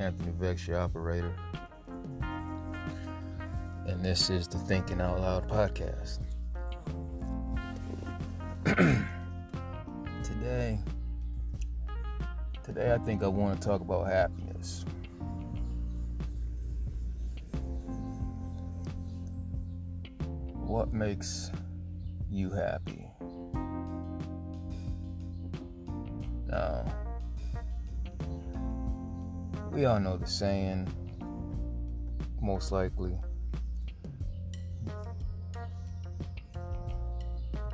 Anthony Vex, your operator. And this is the Thinking Out Loud podcast. today, today I think I want to talk about happiness. What makes you happy? Now, we all know the saying, most likely.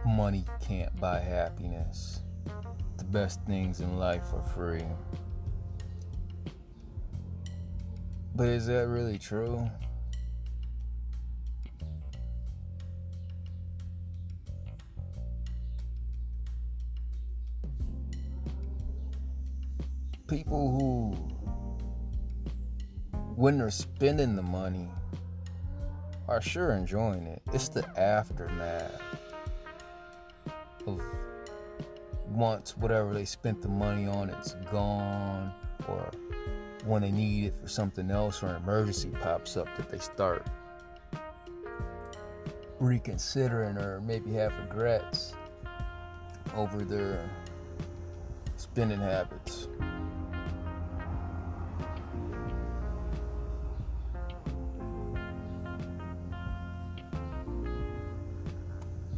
Money can't buy happiness. The best things in life are free. But is that really true? People who when they're spending the money, are sure enjoying it. It's the aftermath of once whatever they spent the money on it's gone, or when they need it for something else or an emergency pops up that they start reconsidering or maybe have regrets over their spending habits.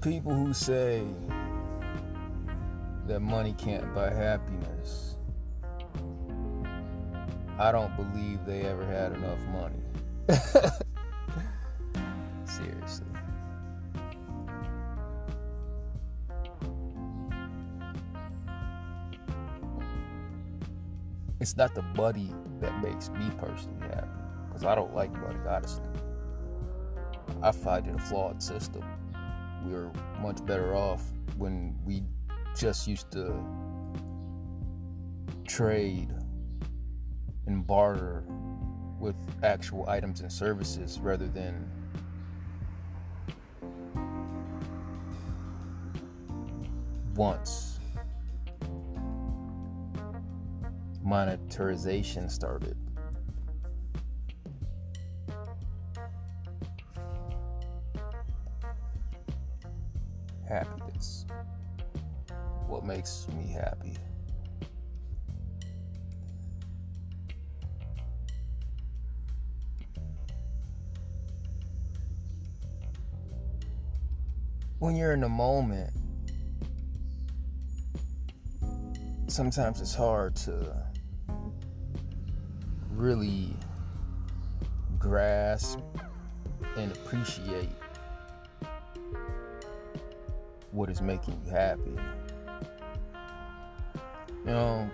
People who say that money can't buy happiness, I don't believe they ever had enough money. Seriously. It's not the buddy that makes me personally happy, because I don't like money, honestly. I find it a flawed system we were much better off when we just used to trade and barter with actual items and services rather than once monetization started makes me happy? When you're in the moment, sometimes it's hard to really grasp and appreciate what is making you happy. You know,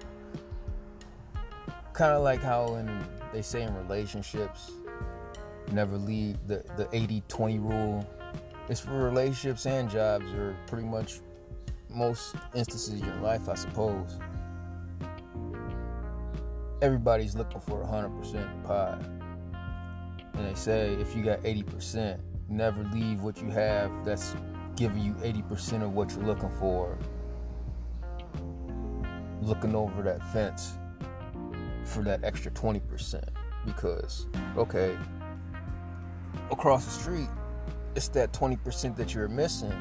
kind of like how in they say in relationships, never leave the the 80-20 rule. It's for relationships and jobs, or pretty much most instances in your life, I suppose. Everybody's looking for 100% pie. And they say if you got 80%, never leave what you have that's giving you 80% of what you're looking for, looking over that fence for that extra 20%. Because, okay, across the street, it's that 20% that you're missing.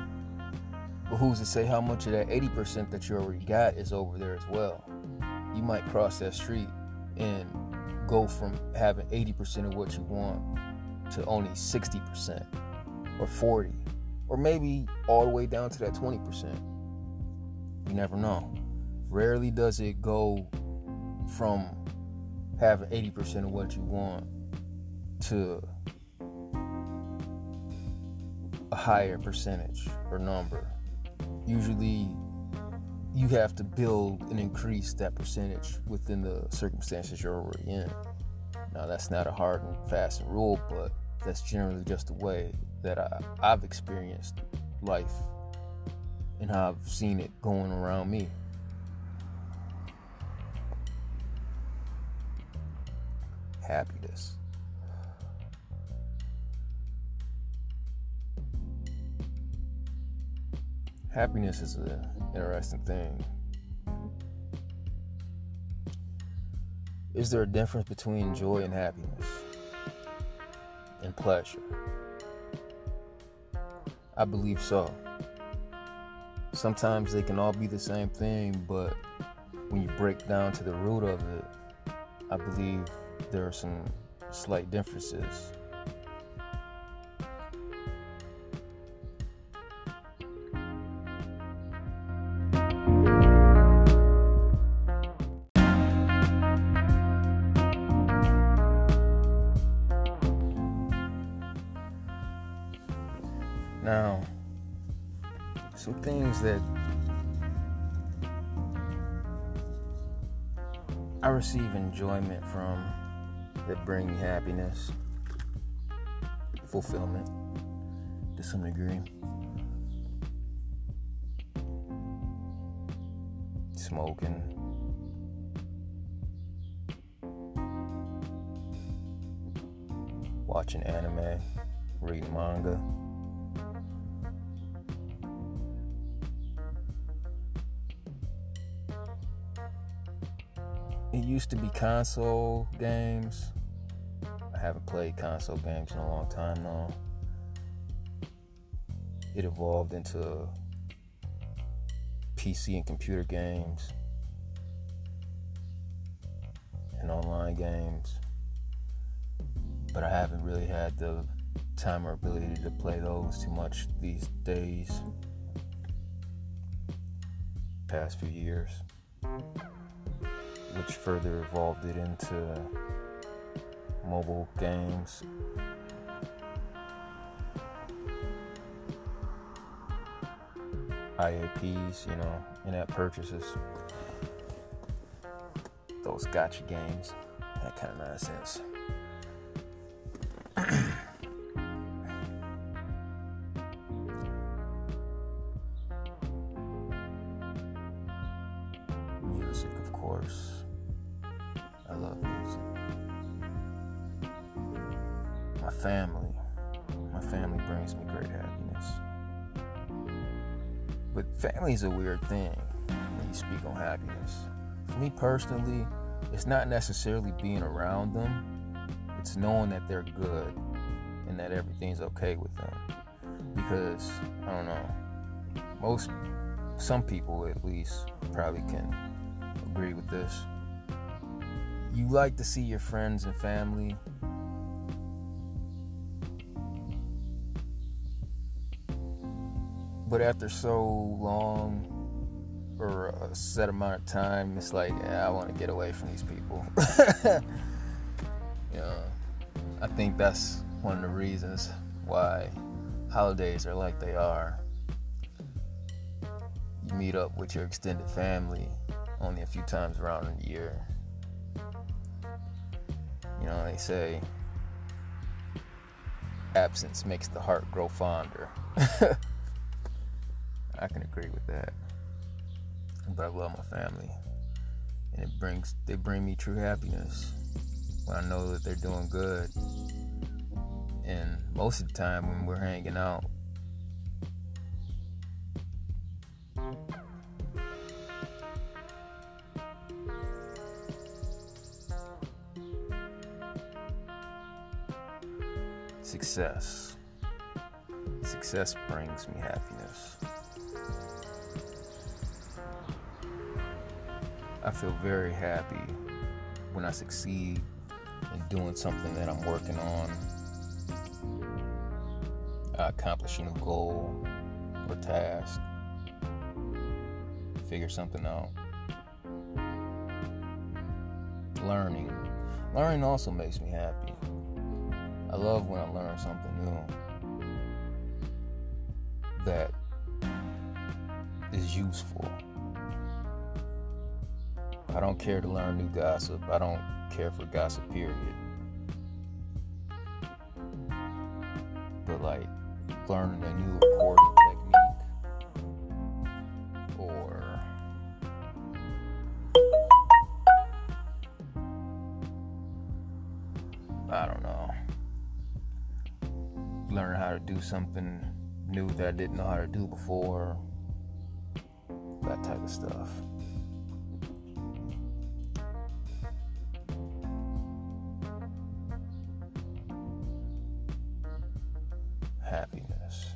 But who's to say how much of that 80% that you already got is over there as well? You might cross that street and go from having 80% of what you want to only 60% or 40 or maybe all the way down to that 20%. You never know. Rarely does it go from having 80% of what you want to a higher percentage or number. Usually, you have to build and increase that percentage within the circumstances you're already in. Now, that's not a hard and fast rule, but that's generally just the way that I, I've experienced life and how I've seen it going around me. Happiness. Happiness is an interesting thing. Is there a difference between joy and happiness and pleasure? I believe so. Sometimes they can all be the same thing, but when you break down to the root of it, I believe there are some slight differences. Now, some things that I receive enjoyment from that bring happiness, fulfillment to some degree. Smoking. Watching anime, reading manga. Used to be console games. I haven't played console games in a long time now. It evolved into PC and computer games and online games. But I haven't really had the time or ability to play those too much these days. Past few years which further evolved it into mobile games. IAPs, you know, in app purchases. Those gacha games, that kind of nonsense. Personally, it's not necessarily being around them, it's knowing that they're good and that everything's okay with them. Because, I don't know, most, some people at least, probably can agree with this. You like to see your friends and family. But after so long or a set amount of time it's like yeah, i want to get away from these people know i think that's one of the reasons why holidays are like they are you meet up with your extended family only a few times around a year you know, they say absence makes the heart grow fonder. I can agree with that. But I love my family. And it brings they bring me true happiness when I know that they're doing good. And most of the time when we're hanging out, success. Success brings me happiness. I feel very happy when I succeed in doing something that I'm working on. accomplishing a goal or task, figure something out. Learning. Learning also makes me happy. I love when I learn something new that is useful. I don't care to learn new gossip. I don't care for gossip, period. But like learning a new recording technique or I don't know Learning how to do something new that I didn't know how to do before. That type of stuff. happiness.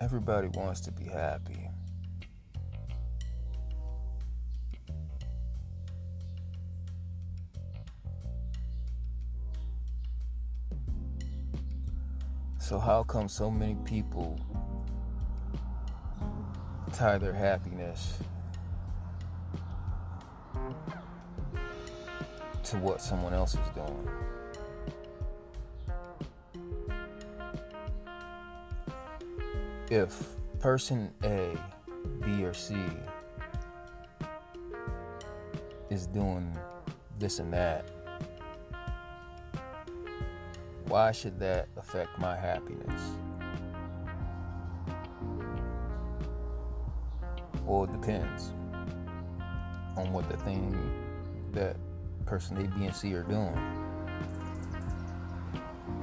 Everybody wants to be happy. So, how come so many people tie their happiness to what someone else is doing? If person A, B, or C is doing this and that, why should that affect my happiness? Well, it depends on what the thing that person A, B, and C are doing.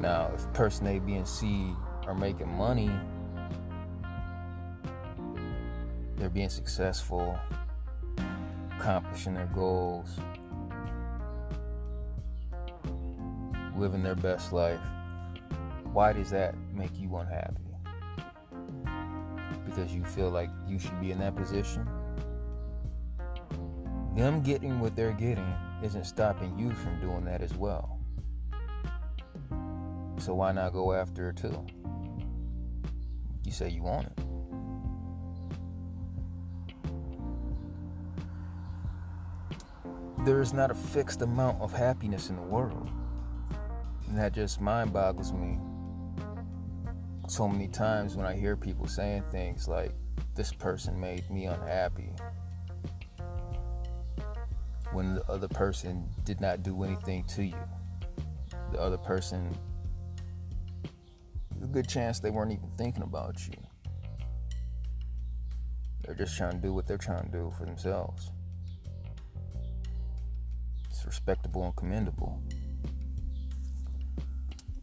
Now, if person A, B, and C are making money, they're being successful, accomplishing their goals, living their best life, why does that make you unhappy? Because you feel like you should be in that position? Them getting what they're getting isn't stopping you from doing that as well. So why not go after it too? You say you want it. There is not a fixed amount of happiness in the world. And that just mind boggles me so many times when I hear people saying things like, this person made me unhappy. When the other person did not do anything to you. The other person, a good chance they weren't even thinking about you. They're just trying to do what they're trying to do for themselves. It's respectable and commendable.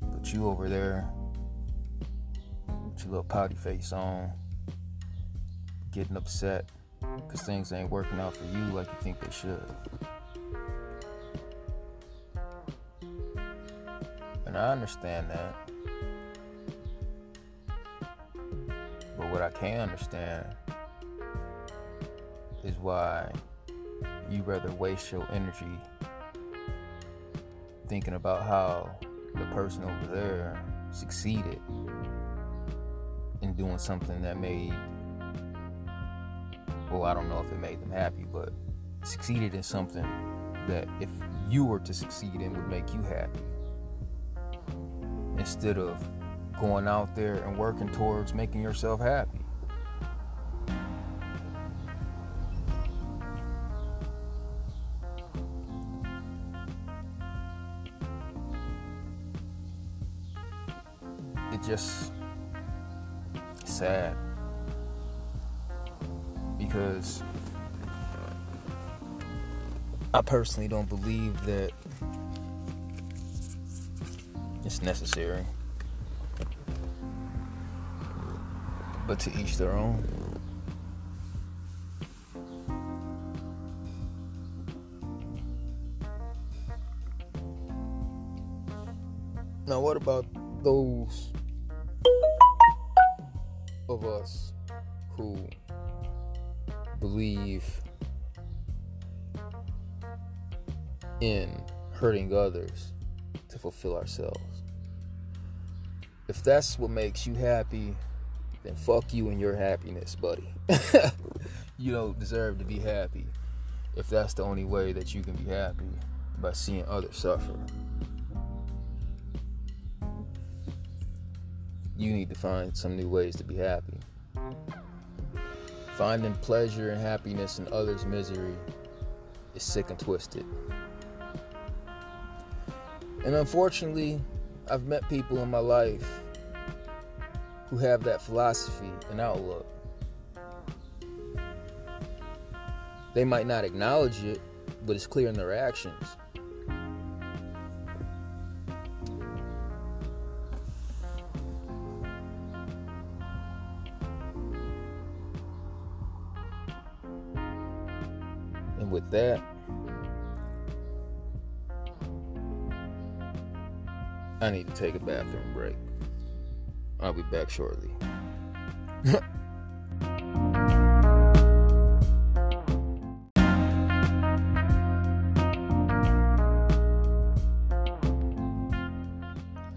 But you over there, with your little pouty face on, getting upset because things ain't working out for you like you think they should. And I understand that. But what I can't understand is why you rather waste your energy thinking about how the person over there succeeded in doing something that made well i don't know if it made them happy but succeeded in something that if you were to succeed in would make you happy instead of going out there and working towards making yourself happy. It just sad. Because I personally don't believe that it's necessary. But to each their own. Now, what about those of us who believe in hurting others to fulfill ourselves. If that's what makes you happy, then fuck you and your happiness, buddy. you don't deserve to be happy if that's the only way that you can be happy by seeing others suffer. You need to find some new ways to be happy. Finding pleasure and happiness in others' misery is sick and twisted. And unfortunately, I've met people in my life who have that philosophy and outlook. They might not acknowledge it, but it's clear in their actions. And with that, I need to take a bathroom break. I'll be back shortly.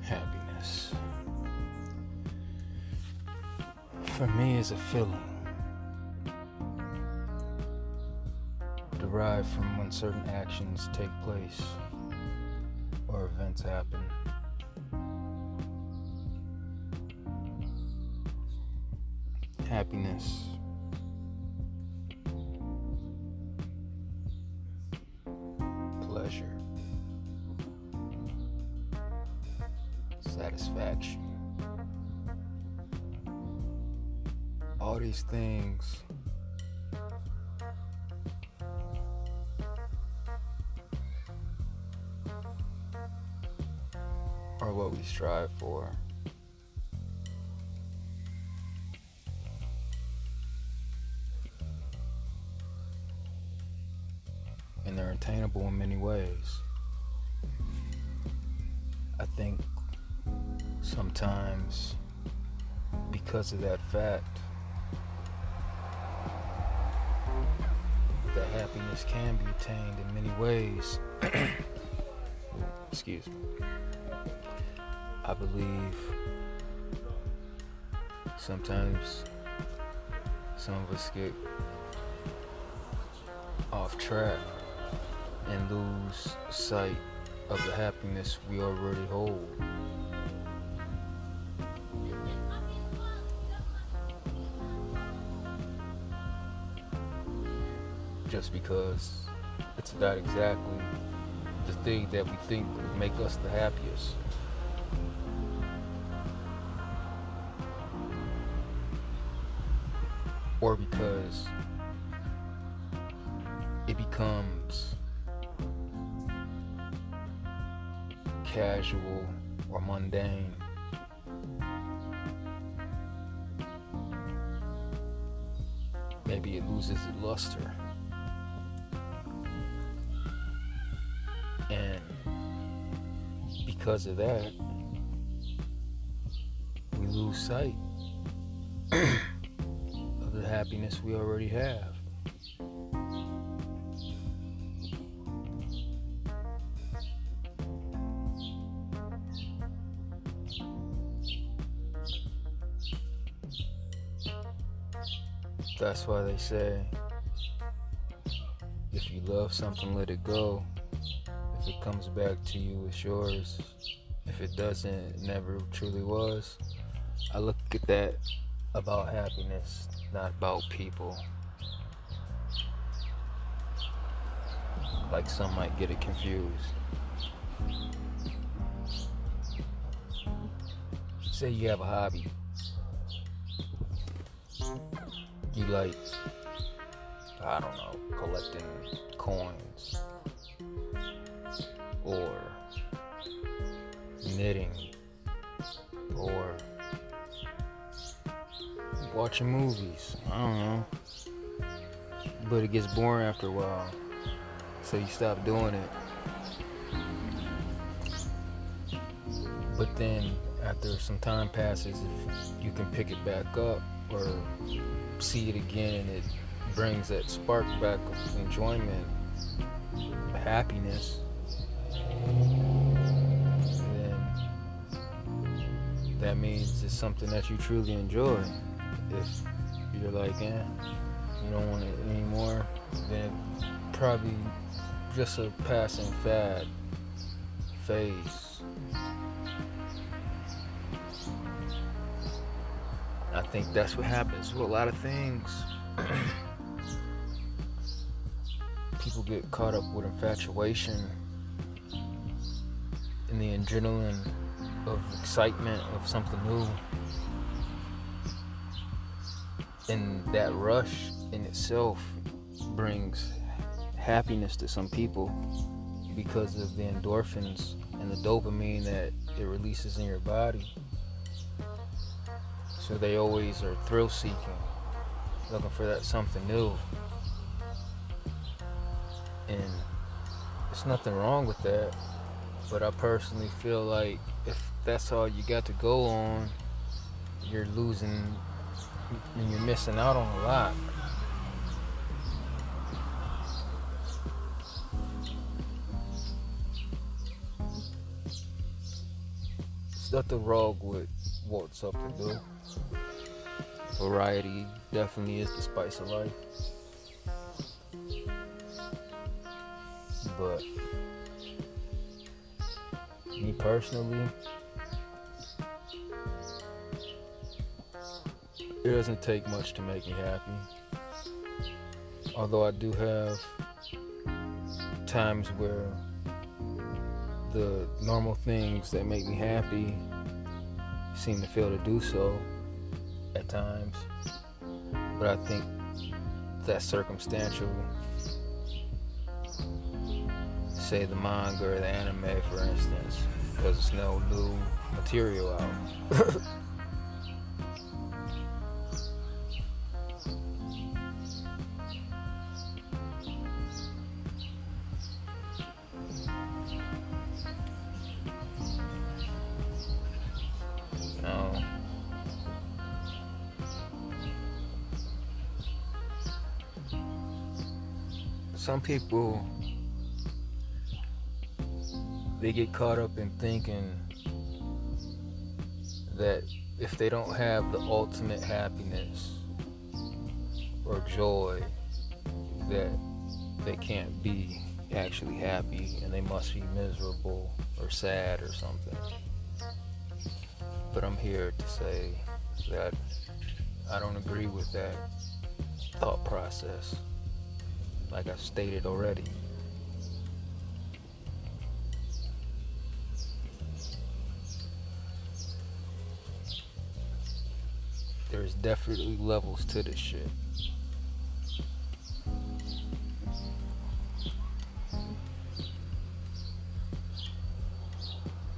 Happiness. For me, is a feeling derived from when certain actions take place or events happen. Happiness. Pleasure. Satisfaction. All these things are what we strive for. In many ways. I think sometimes because of that fact, that happiness can be attained in many ways. Excuse me. I believe sometimes some of us get off track and lose sight of the happiness we already hold. Just because it's not exactly the thing that we think would make us the happiest. or because casual or mundane. Maybe it loses its luster. And because of that, we lose sight of the happiness we already have. That's why they say if you love something, let it go. If it comes back to you, it's yours. If it doesn't, it never truly was. I look at that about happiness, not about people. Like some might get it confused. Say you have a hobby. You like, I don't know, collecting coins or knitting or watching movies. I don't know. But it gets boring after a while. So you stop doing it. But then after some time passes, if you can pick it back up or see it again and it brings that spark back of enjoyment, happiness, then that means it's something that you truly enjoy. If you're like, eh, you don't want it anymore, then probably just a passing fad phase. I think that's what happens with a lot of things. People get caught up with infatuation and the adrenaline of excitement of something new. And that rush in itself brings happiness to some people because of the endorphins and the dopamine that it releases in your body. So they always are thrill seeking, looking for that something new. And there's nothing wrong with that. But I personally feel like if that's all you got to go on, you're losing and you're missing out on a lot. It's nothing wrong with wanting something new. Variety definitely is the spice of life. But me personally, it doesn't take much to make me happy. Although I do have times where the normal things that make me happy seem to fail to do so at times. But I think that's circumstantial. Say the manga or the anime, for instance, because there's no new material out. some people they get caught up in thinking that if they don't have the ultimate happiness or joy that they can't be actually happy and they must be miserable or sad or something. But i'm here to say that i don't agree with that thought process like I stated already. There's definitely levels to this shit.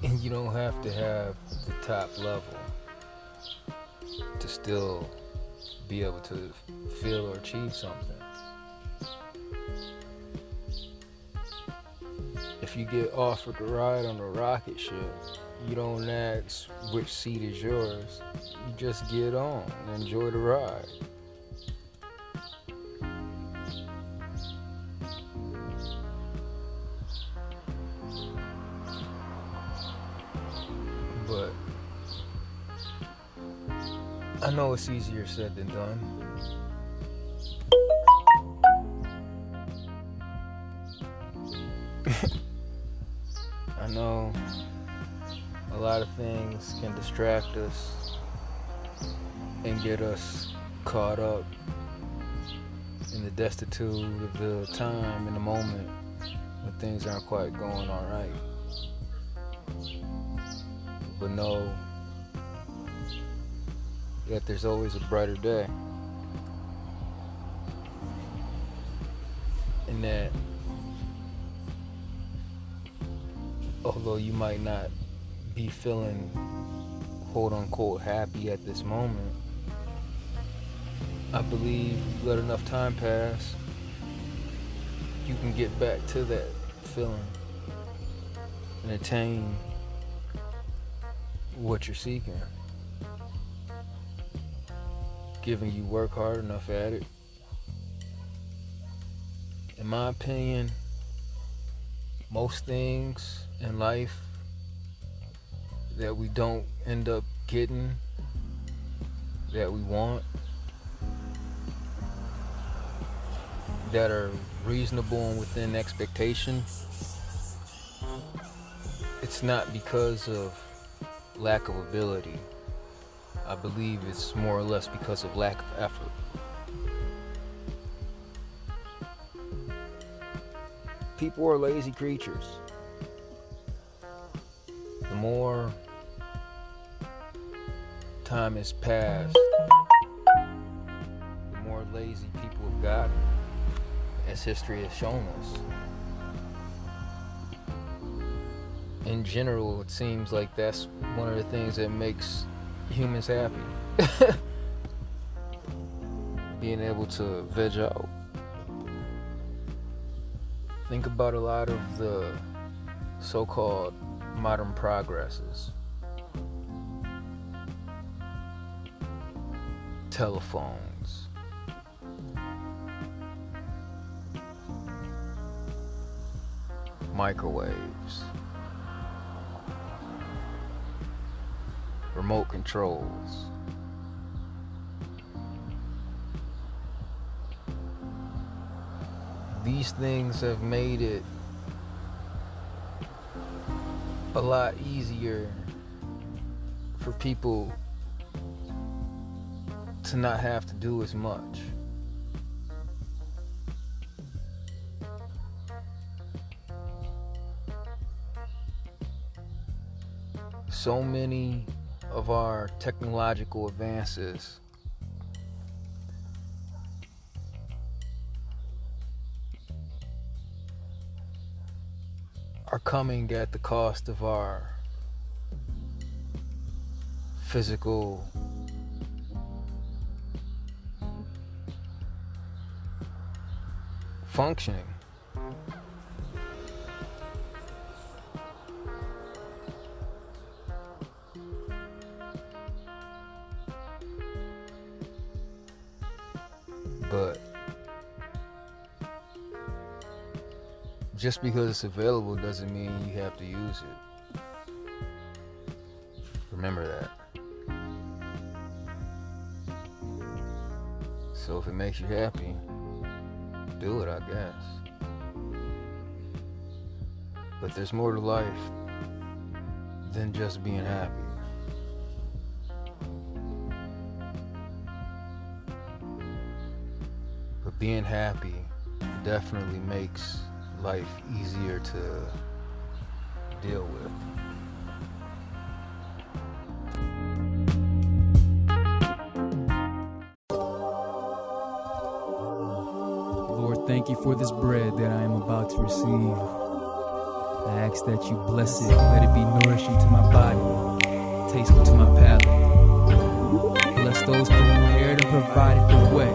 And you don't have to have the top level to still be able to feel or achieve something. If you get offered a ride on a rocket ship, you don't ask which seat is yours. You just get on and enjoy the ride. But I know it's easier said than done. Things can distract us and get us caught up in the destitute of the time and the moment when things aren't quite going all right. But know that there's always a brighter day. And that although you might not be feeling quote unquote happy at this moment, I believe let enough time pass, you can get back to that feeling and attain what you're seeking. Given you work hard enough at it. In my opinion, most things in life that we don't end up getting that we want that are reasonable and within expectation it's not because of lack of ability. I believe it's more or less because of lack of effort. People are lazy creatures. The more time has passed, the more lazy people have gotten, as history has shown us. In general, it seems like that's one of the things that makes humans happy. Being able to veg out. Think about a lot of the so called modern progresses telephones, microwaves, remote controls. These things have made it a lot easier for people to not have to do as much. So many of our technological advances are coming at the cost of our physical functioning. But just because it's available doesn't mean you have to use it. Remember that. So if it makes you happy, do it, I guess. But there's more to life than just being happy. But being happy definitely makes life easier to deal with. Thank you for this bread that I am about to receive. I ask that you bless it, let it be nourishing to my body, tasteful to my palate. Bless those prepared and provided the way,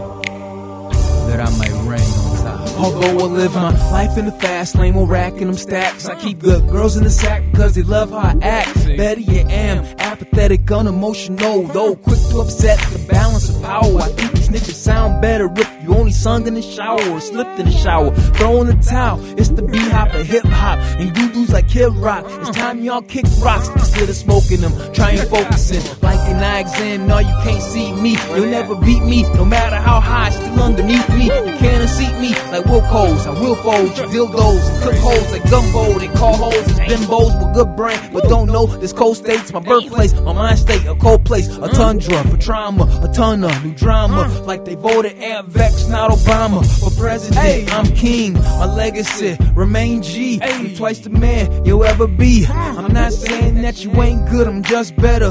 that I might reign on top. Although I live my life in the fast lane, while racking them stacks. I keep good girls in the sack because they love how I act. Better you am, apathetic, unemotional, though quick to upset the balance of power. I think these niggas sound better if you only sung in the shower or slipped in the shower. Throwing the towel, it's the B-hop of hip hop and you dudes like Kid Rock. It's time y'all kick rocks instead of smoking them. Try and focusing like an eye exam. No, you can't see me. You'll never beat me, no matter how high. Still underneath me, you can't unseat me like Wilco's. I will fold you dildos and cook holes like gumbo. They call hoes as bimbos with good brain, but don't know this cold state's my birthplace, my mind state, a cold place, a tundra for trauma, a ton of new drama. Like they voted Air Vex, not Obama. For president, I'm king. My legacy remain G. I'm twice the man you'll ever be. I'm not saying that you ain't good, I'm just better.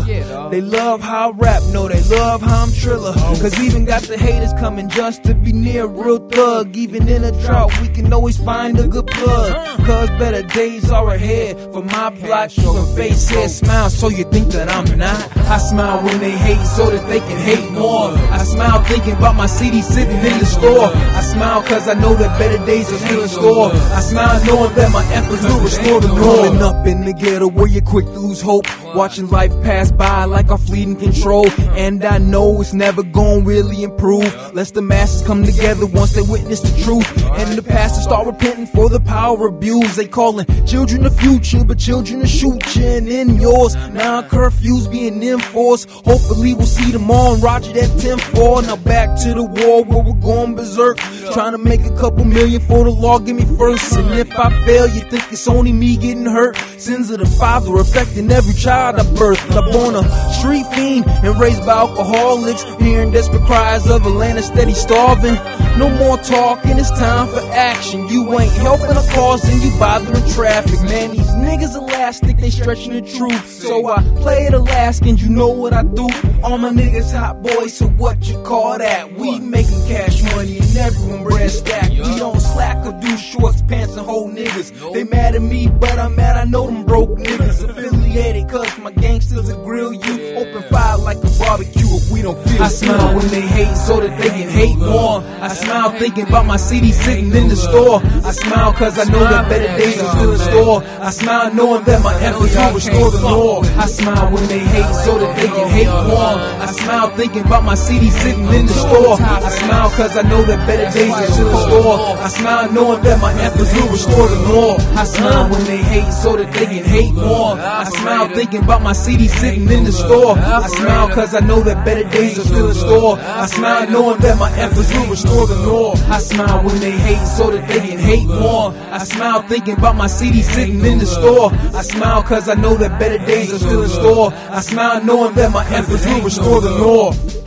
They love how I rap, no, they love how I'm triller. Oh. Cause even got the haters coming just to be near a real thug. Even in a drought, we can always find a good plug. Cause better days are ahead for my block. Your face head smile so you think that I'm not. I smile when they hate so that they can hate more. I smile thinking about my CD sitting in the store. I smile cause I know that better days are still in store. I smile knowing that my efforts will restore the norm. Growing up in the ghetto where you're quick to lose hope. Watching life pass by like our fleeting control. And I know it's never gonna really improve. Lest the masses come together once they witness the truth. And the pastors start repenting for the power abuse. They calling children the future, but children are shooting in yours. Now curfews being enforced. Hopefully we'll see them on Roger that 10 4. Now back to the war where we're going berserk. Trying to make a couple million for the law, give me first. And if I fail, you think it's only me getting hurt. Sins of the father affecting every child I birthed. I'm born a street fiend and raised by alcoholics. Hearing desperate cries of Atlanta steady starving. No more talking, it's time for action. You ain't helping a cause and you bothering traffic. Man, these niggas elastic, they stretching the truth. So I play it Alaskan, you know what I do. All my niggas hot boys, so what you call that? We making cash money and everyone bread stack. We don't slack or do shorts, pants, and whole niggas. They mad at me, but I'm mad I know them broke niggas affiliated. Cause my gangsters will grill you. Open fire like a barbecue if we don't feel I smile when they hate so that they can hate more. I smile thinking about my CD sitting in the store. I smile cause I know that better days are still in store. I smile knowing that my efforts will restore the law. I smile when they hate so that they can hate more. I smile thinking about my CD sitting in the store. I smile cause I know that better days are still in store. I smile knowing that my efforts will restore the law. I smile when they hate so that they can hate more. I smile thinking about my CD sitting in the store. I smile cause I know that better days are still in store. I smile knowing that my efforts will restore the law. I smile when they hate so that they can hate more. I smile thinking about my CD sitting in the store. I smile cause I know that better days are still in store. I smile knowing that my efforts will restore the law.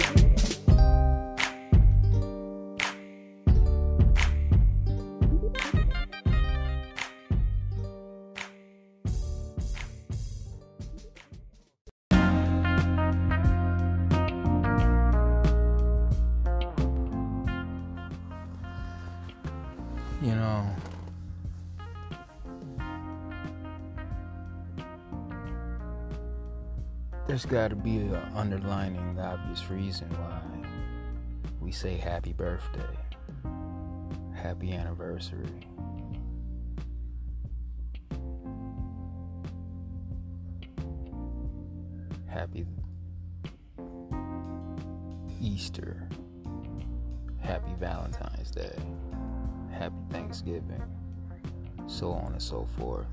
Got to be underlining the obvious reason why we say happy birthday, happy anniversary. Happy Easter, happy Valentine's Day, happy Thanksgiving, so on and so forth.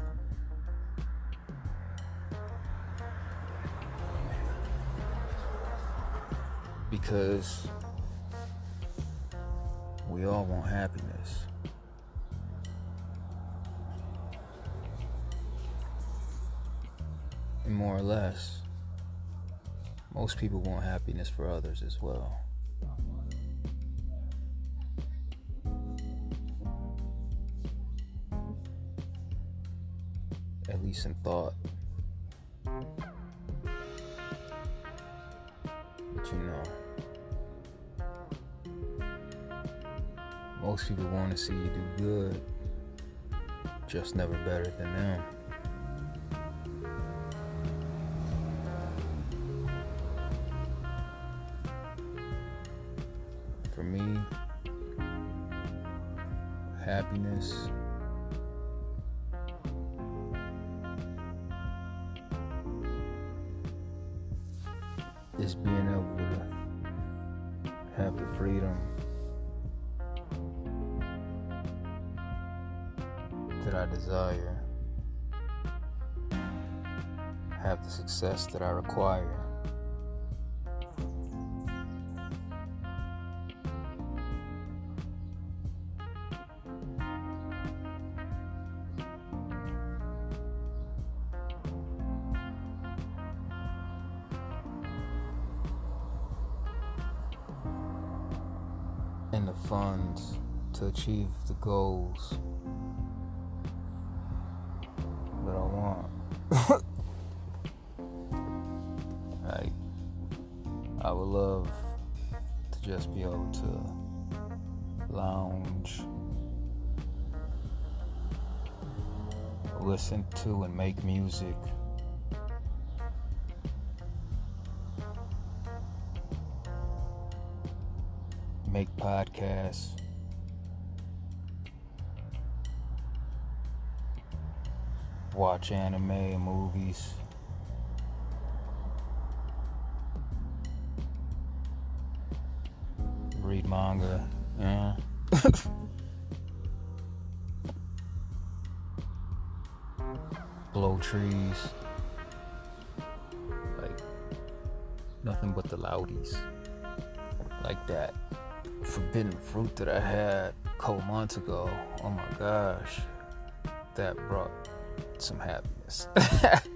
Because we all want happiness. And more or less, most people want happiness for others as well. At least in thought. See you do good, just never better than them. For me, happiness success that I require. and the funds to achieve the goals listen to, and make music. make podcasts. Watch anime and movies. Read manga. Yeah. Like nothing but the loudies. Like that forbidden fruit that I had a couple months ago. Oh my gosh, that brought some happiness.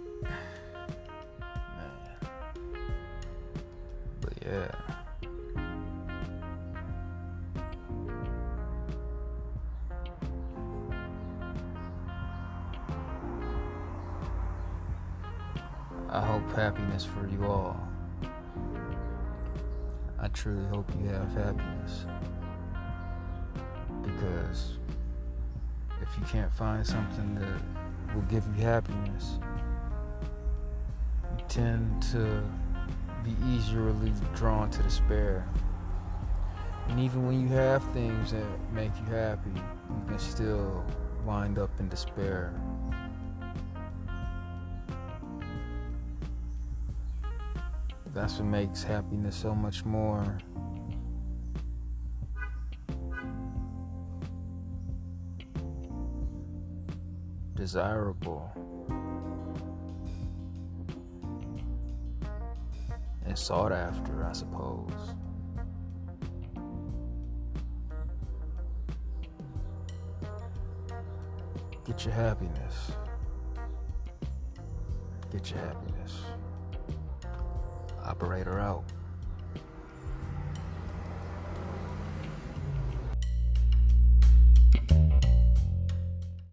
truly hope you have happiness. Because if you can't find something that will give you happiness, you tend to be easily drawn to despair. And even when you have things that make you happy, you can still wind up in despair. That's what makes happiness so much more desirable and sought after, I suppose. Get your happiness. Get your happiness. Operator out.